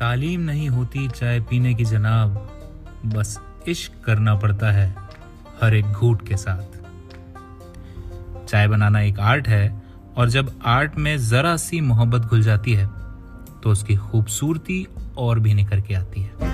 तालीम नहीं होती, चाय पीने की जनाब बस इश्क करना पड़ता है हर एक घूट के साथ। चाय बनाना एक आर्ट है और जब आर्ट में जरा सी मोहब्बत घुल जाती है तो उसकी खूबसूरती और भी निकल के आती है।